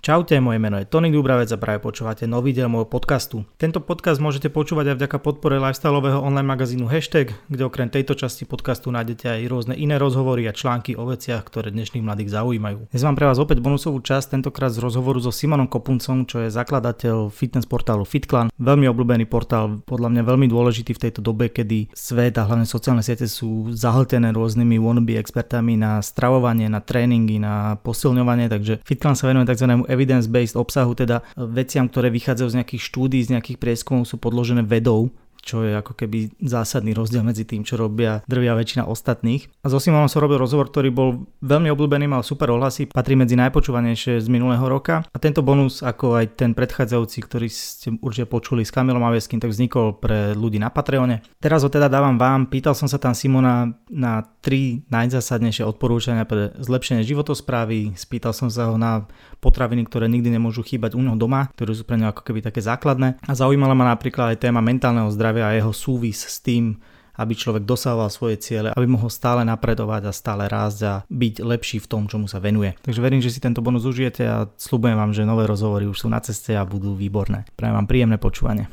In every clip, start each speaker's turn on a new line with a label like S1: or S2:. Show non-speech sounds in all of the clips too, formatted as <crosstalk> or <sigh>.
S1: Čaute, moje meno je Tony Dubravec a práve počúvate nový diel môjho podcastu. Tento podcast môžete počúvať aj vďaka podpore lifestyleového online magazínu Hashtag, kde okrem tejto časti podcastu nájdete aj rôzne iné rozhovory a články o veciach, ktoré dnešných mladých zaujímajú. Dnes mám pre vás opäť bonusovú časť, tentokrát z rozhovoru so Simonom Kopuncom, čo je zakladateľ fitness portálu FitClan. Veľmi obľúbený portál, podľa mňa veľmi dôležitý v tejto dobe, kedy svet a hlavne sociálne siete sú zahltené rôznymi wannabe expertami na stravovanie, na tréningy, na posilňovanie, takže FitClan sa venuje tzv evidence-based obsahu, teda veciam, ktoré vychádzajú z nejakých štúdí, z nejakých prieskumov, sú podložené vedou, čo je ako keby zásadný rozdiel medzi tým, čo robia drvia väčšina ostatných. A so Simonom som robil rozhovor, ktorý bol veľmi obľúbený, mal super ohlasy, patrí medzi najpočúvanejšie z minulého roka. A tento bonus, ako aj ten predchádzajúci, ktorý ste určite počuli s Kamilom Aveským, tak vznikol pre ľudí na Patreone. Teraz ho teda dávam vám, pýtal som sa tam Simona na tri najzásadnejšie odporúčania pre zlepšenie životosprávy, spýtal som sa ho na potraviny, ktoré nikdy nemôžu chýbať u neho doma, ktoré sú pre neho ako keby také základné. A zaujímala ma napríklad aj téma mentálneho zdravia zdravia a jeho súvis s tým, aby človek dosahoval svoje ciele, aby mohol stále napredovať a stále rásť a byť lepší v tom, čomu sa venuje. Takže verím, že si tento bonus užijete a slúbujem vám, že nové rozhovory už sú na ceste a budú výborné. Prajem vám príjemné počúvanie.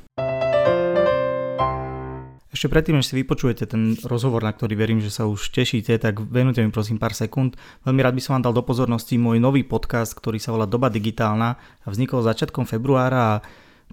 S1: Ešte predtým, než si vypočujete ten rozhovor, na ktorý verím, že sa už tešíte, tak venujte mi prosím pár sekúnd. Veľmi rád by som vám dal do pozornosti môj nový podcast, ktorý sa volá Doba digitálna a vznikol začiatkom februára a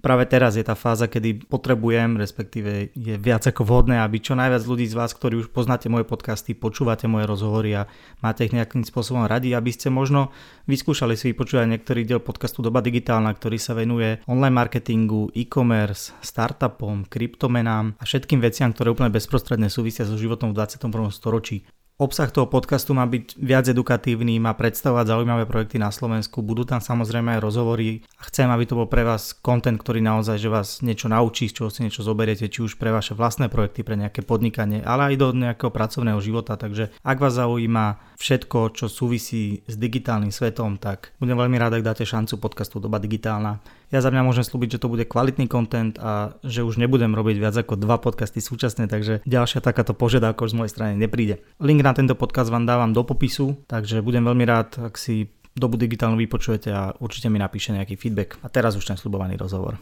S1: práve teraz je tá fáza, kedy potrebujem, respektíve je viac ako vhodné, aby čo najviac ľudí z vás, ktorí už poznáte moje podcasty, počúvate moje rozhovory a máte ich nejakým spôsobom radi, aby ste možno vyskúšali si vypočúvať niektorý diel podcastu Doba digitálna, ktorý sa venuje online marketingu, e-commerce, startupom, kryptomenám a všetkým veciam, ktoré úplne bezprostredne súvisia so životom v 21. storočí. Obsah toho podcastu má byť viac edukatívny, má predstavovať zaujímavé projekty na Slovensku, budú tam samozrejme aj rozhovory a chcem, aby to bol pre vás kontent, ktorý naozaj, že vás niečo naučí, z čoho si niečo zoberiete, či už pre vaše vlastné projekty, pre nejaké podnikanie, ale aj do nejakého pracovného života. Takže ak vás zaujíma všetko, čo súvisí s digitálnym svetom, tak budem veľmi rád, ak dáte šancu podcastu Doba digitálna. Ja za mňa môžem slúbiť, že to bude kvalitný content a že už nebudem robiť viac ako dva podcasty súčasne, takže ďalšia takáto požiadavka z mojej strany nepríde. Link na tento podcast vám dávam do popisu, takže budem veľmi rád, ak si dobu digitálnu vypočujete a určite mi napíše nejaký feedback. A teraz už ten slubovaný rozhovor.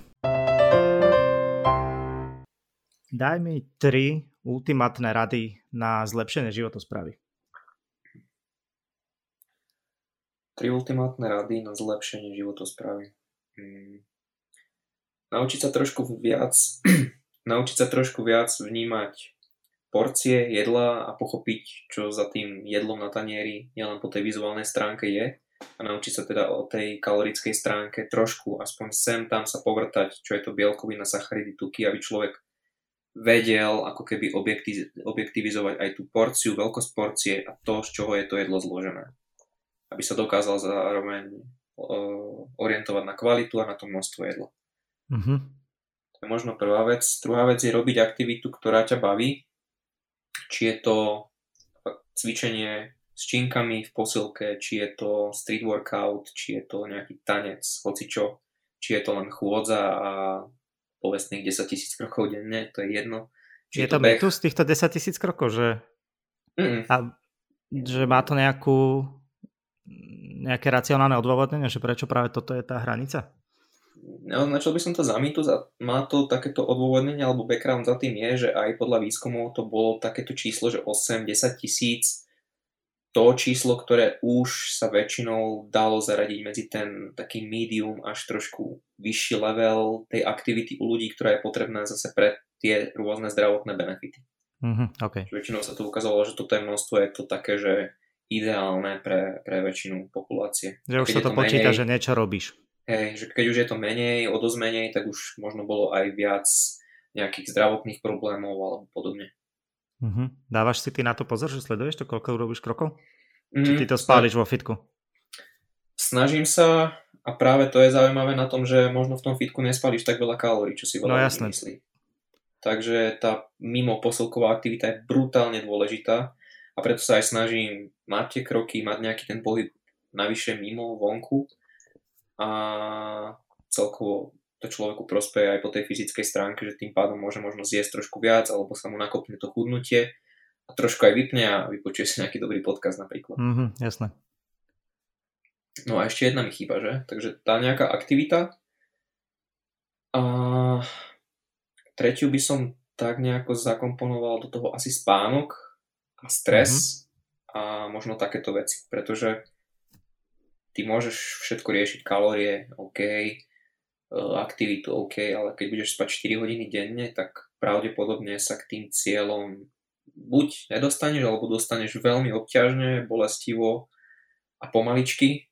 S1: Daj mi tri ultimátne rady na zlepšenie životosprávy.
S2: Tri ultimátne rady na zlepšenie životosprávy. Mm. naučiť sa trošku viac, <clears throat> naučiť sa trošku viac vnímať porcie jedla a pochopiť, čo za tým jedlom na tanieri nielen po tej vizuálnej stránke je a naučiť sa teda o tej kalorickej stránke trošku, aspoň sem tam sa povrtať, čo je to bielkovina, sacharidy, tuky, aby človek vedel ako keby objektivizovať aj tú porciu, veľkosť porcie a to, z čoho je to jedlo zložené. Aby sa dokázal zároveň orientovať na kvalitu a na to množstvo jedla. Mm-hmm. To je možno prvá vec. Druhá vec je robiť aktivitu, ktorá ťa baví. Či je to cvičenie s činkami v posilke, či je to street workout, či je to nejaký tanec, hoci čo, či je to len chôdza a povestných 10 tisíc krokov denne, to je jedno.
S1: Či je, je to mýtus týchto 10 tisíc krokov, že, Mm-mm. a, že má to nejakú nejaké racionálne odôvodnenie, že prečo práve toto je tá hranica?
S2: Označil by som to za mýtus a má to takéto odôvodnenie alebo background za tým je, že aj podľa výskumov to bolo takéto číslo, že 8-10 tisíc to číslo, ktoré už sa väčšinou dalo zaradiť medzi ten taký medium až trošku vyšší level tej aktivity u ľudí, ktorá je potrebná zase pre tie rôzne zdravotné benefity.
S1: Mm-hmm, okay.
S2: Väčšinou sa to ukázalo, že toto je množstvo je to také, že ideálne pre, pre väčšinu populácie.
S1: Že už sa to, to počíta, menej, že niečo robíš.
S2: Hej, že keď už je to menej, o dosť menej, tak už možno bolo aj viac nejakých zdravotných problémov alebo podobne.
S1: Uh-huh. Dávaš si ty na to pozor, že sleduješ to, koľko urobíš krokov? Mm, Či ty to spáliš vo fitku?
S2: Snažím sa a práve to je zaujímavé na tom, že možno v tom fitku nespálíš tak veľa kalórií, čo si veľa no, jasné. myslí. Takže tá mimo posilková aktivita je brutálne dôležitá a preto sa aj snažím mať tie kroky, mať nejaký ten pohyb navyše mimo, vonku a celkovo to človeku prospeje aj po tej fyzickej stránke, že tým pádom môže možno zjesť trošku viac alebo sa mu nakopne to chudnutie a trošku aj vypne a vypočuje si nejaký dobrý podcast napríklad.
S1: Mhm, jasné.
S2: No a ešte jedna mi chýba, že? Takže tá nejaká aktivita. A tretiu by som tak nejako zakomponoval do toho asi spánok a stres mm-hmm. a možno takéto veci, pretože ty môžeš všetko riešiť, kalórie, OK, e, aktivitu, OK, ale keď budeš spať 4 hodiny denne, tak pravdepodobne sa k tým cieľom buď nedostaneš, alebo dostaneš veľmi obťažne, bolestivo a pomaličky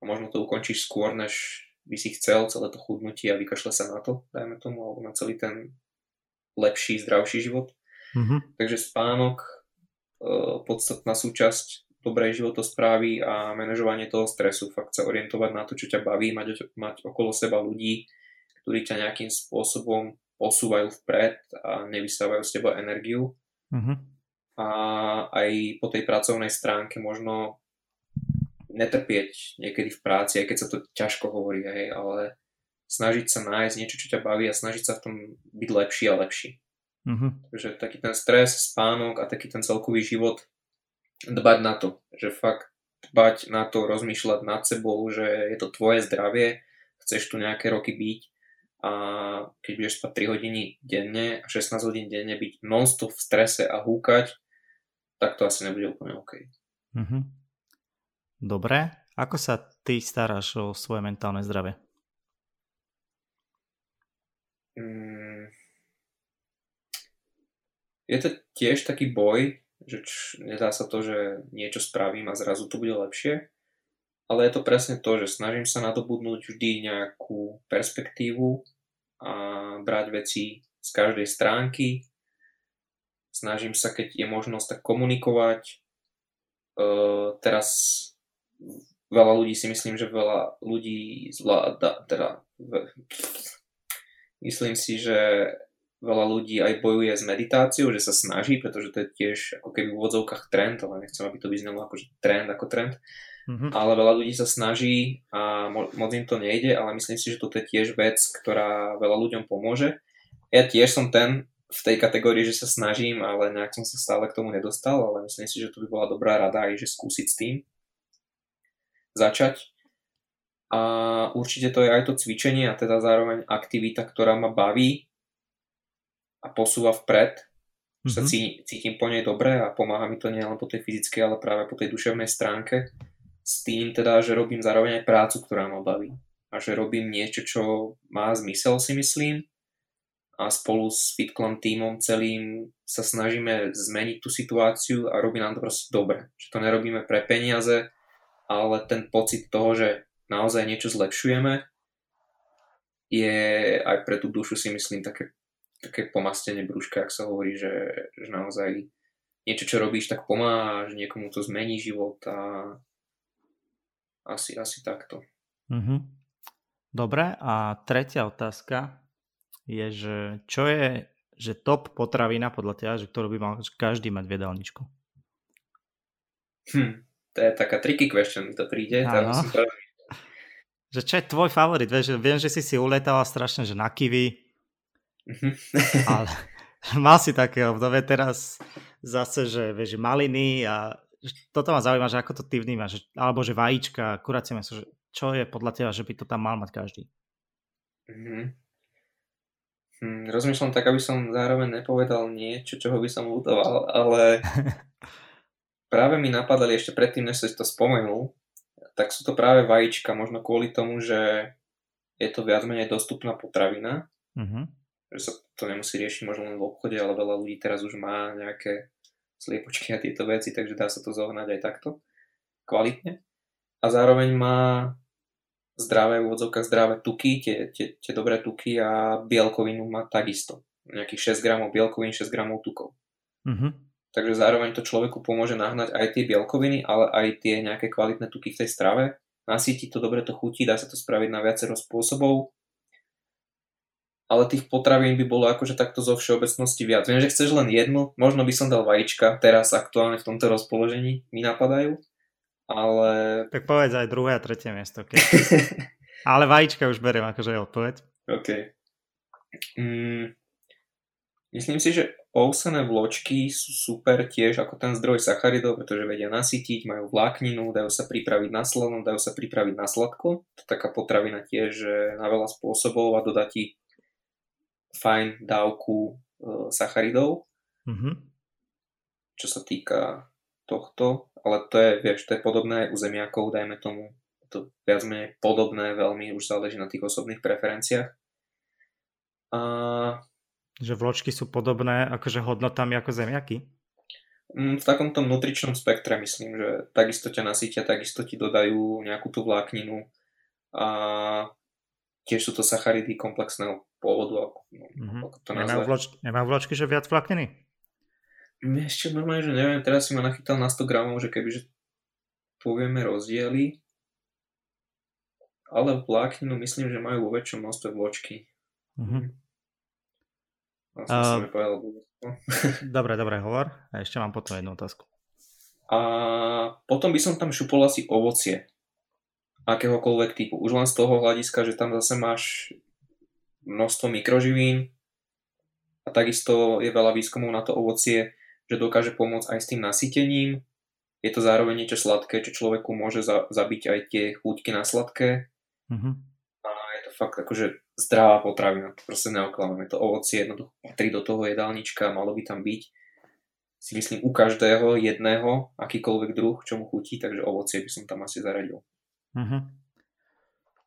S2: a možno to ukončíš skôr, než by si chcel celé to chudnutie a vykašle sa na to, dajme tomu, alebo na celý ten lepší, zdravší život. Mm-hmm. Takže spánok, podstatná súčasť dobrej životosprávy a manažovanie toho stresu, fakt sa orientovať na to, čo ťa baví, mať, mať okolo seba ľudí, ktorí ťa nejakým spôsobom posúvajú vpred a nevysávajú z teba energiu. Mm-hmm. A aj po tej pracovnej stránke možno netrpieť niekedy v práci, aj keď sa to ťažko hovorí, hej, ale snažiť sa nájsť niečo, čo ťa baví a snažiť sa v tom byť lepší a lepší. Mm-hmm. Takže taký ten stres, spánok a taký ten celkový život dbať na to, že fakt dbať na to, rozmýšľať nad sebou, že je to tvoje zdravie, chceš tu nejaké roky byť a keď budeš spať 3 hodiny denne a 16 hodín denne byť non-stop v strese a húkať, tak to asi nebude úplne OK. Mm-hmm.
S1: Dobre, ako sa ty staráš o svoje mentálne zdravie?
S2: Mm. Je to tiež taký boj, že č, nedá sa to, že niečo spravím a zrazu to bude lepšie, ale je to presne to, že snažím sa nadobudnúť vždy nejakú perspektívu a brať veci z každej stránky. Snažím sa, keď je možnosť, tak komunikovať. Uh, teraz veľa ľudí si myslím, že veľa ľudí zvláda, teda Myslím si, že veľa ľudí aj bojuje s meditáciou, že sa snaží, pretože to je tiež ako keby v úvodzovkách trend, ale nechcem, aby to vyznelo ako trend, ako trend. Mm-hmm. Ale veľa ľudí sa snaží a mo- moc im to nejde, ale myslím si, že toto je tiež vec, ktorá veľa ľuďom pomôže. Ja tiež som ten v tej kategórii, že sa snažím, ale nejak som sa stále k tomu nedostal, ale myslím si, že to by bola dobrá rada aj, že skúsiť s tým začať a určite to je aj to cvičenie a teda zároveň aktivita, ktorá ma baví a posúva vpred. Mm-hmm. Sa mhm. cítim po nej dobre a pomáha mi to nielen po tej fyzickej, ale práve po tej duševnej stránke. S tým teda, že robím zároveň aj prácu, ktorá ma baví. A že robím niečo, čo má zmysel, si myslím. A spolu s Fitclan týmom celým sa snažíme zmeniť tú situáciu a robí nám to proste dobre. Že to nerobíme pre peniaze, ale ten pocit toho, že naozaj niečo zlepšujeme, je aj pre tú dušu si myslím také, také pomastenie brúška, ak sa hovorí, že, že naozaj niečo, čo robíš, tak pomáha, že niekomu to zmení život a asi, asi takto. Mm-hmm.
S1: Dobre, a tretia otázka je, že čo je že top potravina podľa teba, že ktorú by mal každý mať v jedálničku?
S2: Hm, to je taká tricky question, mi to príde.
S1: Že čo je tvoj favorit? Vieš, viem, že si si uletala strašne, že na kiwi, mhm. ale <laughs> mal si také obdobie teraz zase, že vieš, maliny a toto ma zaujíma, že ako to ty vnímaš, alebo že vajíčka, kuracie meso, že čo je podľa teba, že by to tam mal mať každý? Mm-hmm.
S2: Hm, rozmýšľam tak, aby som zároveň nepovedal niečo, čoho by som lutoval, ale <laughs> práve mi napadali ešte predtým, než si to spomenul, tak sú to práve vajíčka, možno kvôli tomu, že je to viac menej dostupná potravina, mm-hmm. Že sa to nemusí riešiť možno len v obchode, ale veľa ľudí teraz už má nejaké sliepočky a tieto veci, takže dá sa to zohnať aj takto kvalitne. A zároveň má zdravé, v úvodzovkách zdravé tuky, tie, tie, tie dobré tuky a bielkovinu má takisto. Nejakých 6 gramov bielkovín, 6 gramov tukov. Mm-hmm. Takže zároveň to človeku pomôže nahnať aj tie bielkoviny, ale aj tie nejaké kvalitné tuky v tej strave. Nasíti to, dobre to chutí, dá sa to spraviť na viacero spôsobov. Ale tých potravín by bolo akože takto zo všeobecnosti viac. Viem, že chceš len jednu, možno by som dal vajíčka, teraz aktuálne v tomto rozpoložení mi napadajú. Ale...
S1: Tak povedz aj druhé a tretie miesto. Okay. <laughs> ale vajíčka už beriem akože odpoveď.
S2: OK. Mm, Myslím si, že ovsené vločky sú super tiež ako ten zdroj sacharidov, pretože vedia nasytiť, majú vlákninu, dajú sa pripraviť na slano, dajú sa pripraviť na sladko. To je taká potravina tiež na veľa spôsobov a dodá ti fajn dávku e, sacharidov. Mm-hmm. Čo sa týka tohto, ale to je, vieš, to je podobné aj u zemiakov, dajme tomu. To viac menej podobné, veľmi už záleží na tých osobných preferenciách. A
S1: že vločky sú podobné akože hodnotami ako zemiaky?
S2: Mm, v takomto nutričnom spektre myslím, že takisto ťa nasítia, takisto ti dodajú nejakú tú vlákninu a tiež sú to sacharidy komplexného pôvodu. Ako, no, mm-hmm. ako
S1: to nemajú, vloč, nemajú vločky, že viac vlákniny?
S2: Ešte normálne, že neviem, teraz si ma nachytal na 100 gramov, že kebyže povieme rozdiely, ale vlákninu myslím, že majú vo väčšom množstve vločky. Mm-hmm.
S1: Uh, <laughs> dobre, dobre, hovor. A ešte mám potom jednu otázku.
S2: A potom by som tam šupol asi ovocie. Akéhokoľvek typu. Už len z toho hľadiska, že tam zase máš množstvo mikroživín a takisto je veľa výskumov na to ovocie, že dokáže pomôcť aj s tým nasytením. Je to zároveň niečo sladké, čo človeku môže za, zabiť aj tie chúťky na sladké. Mm-hmm. A je to fakt akože zdravá potravina, to proste neoklameme. To ovocie jednoducho patrí do toho jedálnička, malo by tam byť si myslím u každého jedného, akýkoľvek druh, čo mu chutí, takže ovocie by som tam asi zaradil. Uh-huh.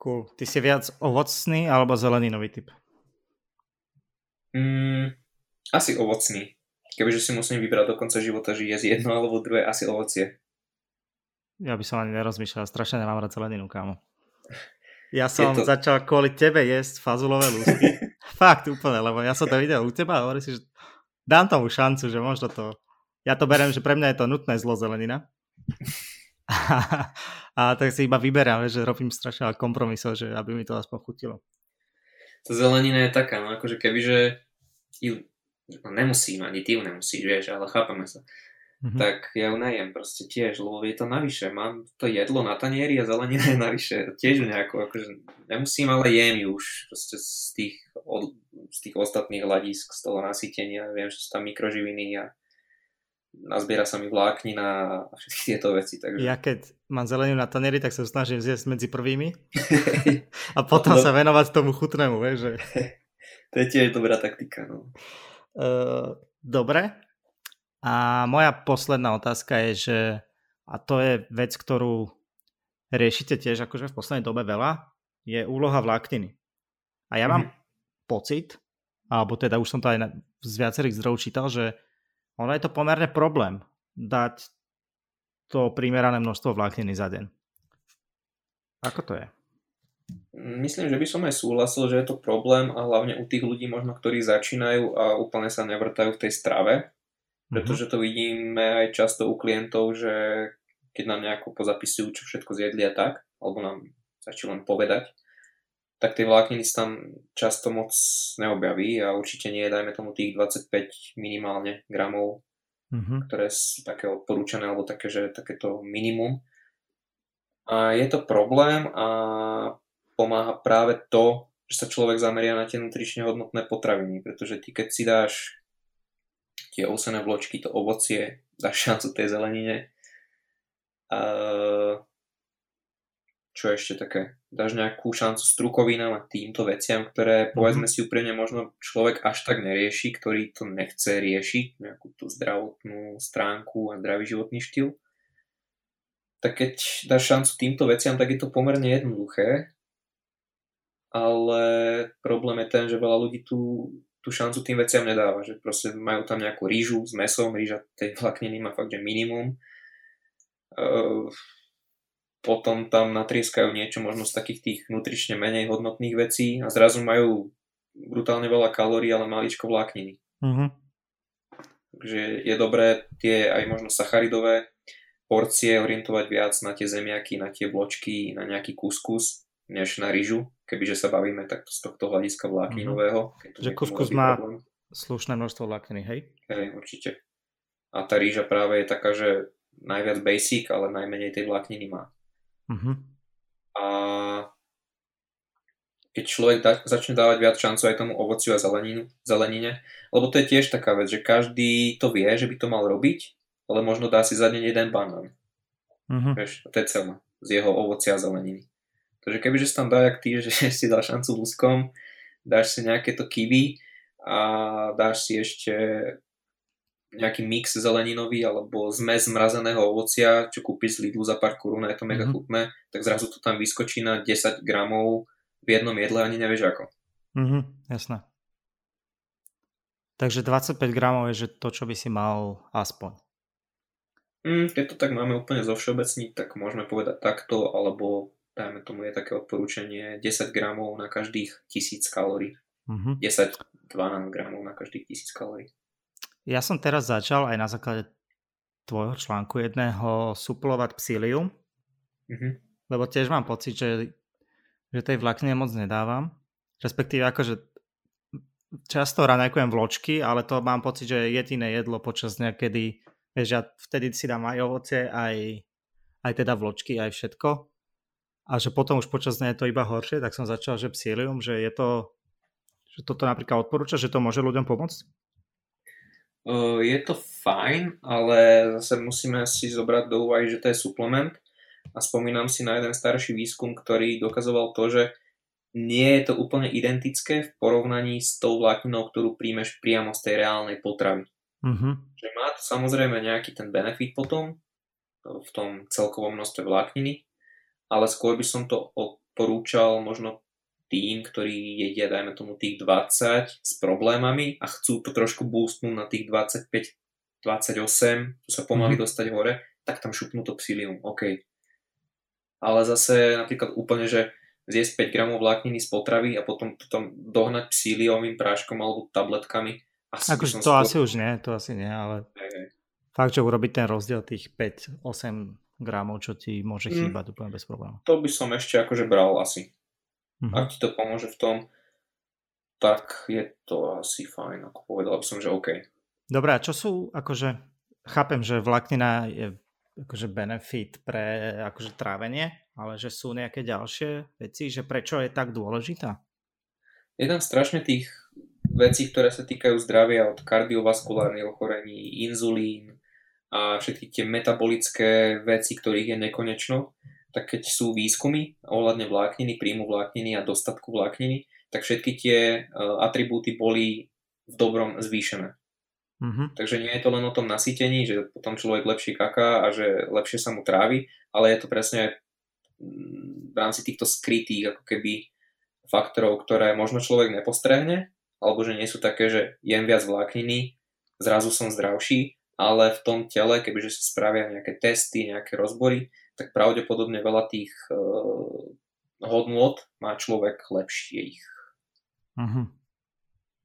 S1: Cool. Ty si viac ovocný alebo zeleninový typ?
S2: Mm, asi ovocný. Kebyže si musím vybrať do konca života, že je jedno alebo druhé, asi ovocie.
S1: Ja by som ani nerozmýšľal, strašne nemám rád zeleninu, kámo. <laughs> Ja som to... začal kvôli tebe jesť fazulové lúsky. <laughs> Fakt úplne, lebo ja som to videl u teba a hovorím si, že dám tomu šancu, že možno to... Ja to berem, že pre mňa je to nutné zlo zelenina. A, a tak si iba vyberám, že robím strašne kompromisov, že aby mi to aspoň chutilo.
S2: To zelenina je taká, no akože kebyže ju, no nemusím, ani ty ju nemusíš, vieš, ale chápame sa mm-hmm. tak ja ju najem proste tiež, lebo je to navyše. Mám to jedlo na tanieri a zelenina je navyše. Tiež ju nejako, akože nemusím, ale jem ju už proste z tých, od, z tých ostatných hľadisk, z toho nasytenia. Viem, že sú tam mikroživiny a nazbiera sa mi vláknina a všetky tieto veci. Takže...
S1: Ja keď mám zeleninu na tanieri, tak sa snažím zjesť medzi prvými <laughs> a potom sa venovať tomu chutnému, vieš, že... <laughs>
S2: to je tiež dobrá taktika, no.
S1: Uh, dobre, a moja posledná otázka je, že a to je vec, ktorú riešite tiež akože v poslednej dobe veľa, je úloha vlákniny. A ja mám mm-hmm. pocit, alebo teda už som to aj z viacerých zdrojov čítal, že ono je to pomerne problém dať to primerané množstvo vlákniny za deň. Ako to je?
S2: Myslím, že by som aj súhlasil, že je to problém a hlavne u tých ľudí možno, ktorí začínajú a úplne sa nevrtajú v tej strave, pretože to vidíme aj často u klientov, že keď nám nejako pozapisujú, čo všetko zjedli a tak, alebo nám začnú len povedať, tak tie vlákniny sa tam často moc neobjaví a určite nie je, dajme tomu tých 25 minimálne gramov, mm-hmm. ktoré sú také odporúčané, alebo také, že takéto minimum. A je to problém a pomáha práve to, že sa človek zameria na tie nutrične hodnotné potraviny, pretože ty keď si dáš tie ovsené vločky, to ovocie, dáš šancu tej zelenine. A čo ešte také? Dáš nejakú šancu strukovinám a týmto veciam, ktoré mhm. povedzme si úprimne možno človek až tak nerieši, ktorý to nechce riešiť, nejakú tú zdravotnú stránku a zdravý životný štýl. Tak keď dáš šancu týmto veciam, tak je to pomerne jednoduché, ale problém je ten, že veľa ľudí tu tú šancu tým veciam nedáva, že proste majú tam nejakú rýžu s mesom, rýža tej <laughs> vlákniny má fakt, že minimum. Uh, potom tam natrieskajú niečo možno z takých tých nutrične menej hodnotných vecí a zrazu majú brutálne veľa kalórií, ale maličko vlákniny. Uh-huh. Takže je dobré tie aj možno sacharidové porcie orientovať viac na tie zemiaky, na tie bločky, na nejaký kuskus, než na rýžu, kebyže sa bavíme takto z tohto hľadiska vlákninového.
S1: Mm-hmm. Že kuskus má problém. slušné množstvo vlákniny, hej?
S2: Hej, určite. A tá rýža práve je taká, že najviac basic, ale najmenej tej vlákniny má. Mm-hmm. A keď človek da, začne dávať viac šancu aj tomu ovociu a zeleninu, zelenine, lebo to je tiež taká vec, že každý to vie, že by to mal robiť, ale možno dá si za deň jeden banán. Uh-huh. Vieš, to je celé z jeho ovocia a zeleniny. Takže kebyže si tam dá jak ty, že <laughs> si dá šancu lúskom, dáš si nejaké to kiwi a dáš si ešte nejaký mix zeleninový alebo zmes zmrazeného ovocia, čo kúpiš z Lidlu za pár korún, je to mega mm-hmm. chutné, tak zrazu to tam vyskočí na 10 gramov v jednom jedle ani nevieš ako.
S1: Mhm, jasné. Takže 25 gramov je že to, čo by si mal aspoň.
S2: Mm, keď to tak máme úplne zo všeobecní, tak môžeme povedať takto, alebo dajme tomu je také odporúčanie 10 gramov na každých 1000 kalórií. Mm-hmm. 10-12 gramov na každých 1000 kalórií.
S1: Ja som teraz začal aj na základe tvojho článku jedného suplovať psílium, mm-hmm. lebo tiež mám pocit, že že tej vláknine moc nedávam. Respektíve akože často raňajkujem vločky, ale to mám pocit, že je jediné jedlo počas dňa, kedy vieš, ja vtedy si dám aj ovoce, aj, aj teda vločky, aj všetko. A že potom už počas dňa je to iba horšie, tak som začal, že psílium, že je to, že toto napríklad odporúča, že to môže ľuďom pomôcť?
S2: Je to fajn, ale zase musíme si zobrať do úvahy, že to je suplement a spomínam si na jeden starší výskum, ktorý dokazoval to, že nie je to úplne identické v porovnaní s tou vlákninou, ktorú príjmeš priamo z tej reálnej potravy. Mm-hmm. Že má to samozrejme nejaký ten benefit potom v tom celkovom množstve vlákniny, ale skôr by som to odporúčal možno tým, ktorí jedia, dajme tomu tých 20 s problémami a chcú to trošku boostnúť na tých 25, 28, tu sa pomaly mm-hmm. dostať hore, tak tam šupnú to psílium, OK ale zase napríklad úplne, že zjesť 5 gramov vlákniny z potravy a potom to tam dohnať psíliovým práškom alebo tabletkami.
S1: Asi Ako, to skôr... asi už nie, to asi nie, ale hej. fakt, že urobiť ten rozdiel tých 5-8 gramov, čo ti môže mm. chýbať mm. úplne bez problémov.
S2: To by som ešte akože bral asi. Mm-hmm. Ak ti to pomôže v tom, tak je to asi fajn, ako povedal som, že OK.
S1: Dobre, a čo sú, akože, chápem, že vláknina je akože benefit pre akože trávenie, ale že sú nejaké ďalšie veci, že prečo je tak dôležitá?
S2: Je tam strašne tých vecí, ktoré sa týkajú zdravia od kardiovaskulárnych ochorení, inzulín a všetky tie metabolické veci, ktorých je nekonečno, tak keď sú výskumy ohľadne vlákniny, príjmu vlákniny a dostatku vlákniny, tak všetky tie e, atribúty boli v dobrom zvýšené. Mm-hmm. Takže nie je to len o tom nasýtení, že potom človek lepšie kaká a že lepšie sa mu trávi, ale je to presne aj mm, v rámci týchto skrytých ako keby faktorov, ktoré možno človek nepostrehne, alebo že nie sú také, že jem viac vlákniny, zrazu som zdravší, ale v tom tele, kebyže sa spravia nejaké testy, nejaké rozbory, tak pravdepodobne veľa tých uh, hodnôt má človek lepšie ich.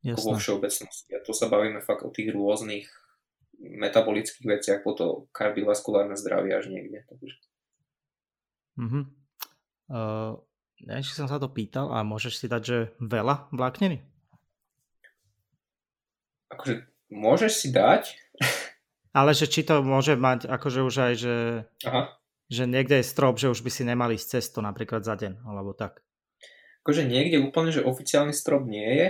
S2: Jasné. vo všeobecnosti. A to sa bavíme fakt o tých rôznych metabolických veciach, po to kardiovaskulárne zdravie až niekde. Takže.
S1: Mm-hmm. Uh, neviem, či som sa to pýtal a môžeš si dať, že veľa vlákniny?
S2: Akože môžeš si dať.
S1: Ale že či to môže mať akože už aj, že, Aha. Že niekde je strop, že už by si nemali ísť cesto napríklad za deň, alebo tak.
S2: Akože niekde úplne, že oficiálny strop nie je,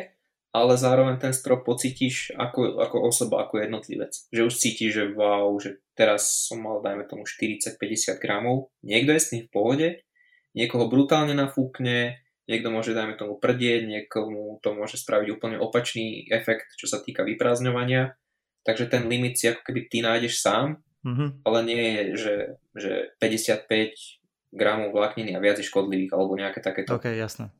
S2: ale zároveň ten strop pocítiš ako, ako osoba, ako jednotlivec. Že už cítiš, že wow, že teraz som mal, dajme tomu, 40-50 gramov. Niekto je s tým v pohode, niekoho brutálne nafúkne, niekto môže, dajme tomu, prdieť, niekomu to môže spraviť úplne opačný efekt, čo sa týka vyprázdňovania. Takže ten limit si ako keby ty nájdeš sám, mm-hmm. ale nie je, že, že 55 gramov vlákniny a viac je škodlivých alebo nejaké takéto.
S1: Ok, jasné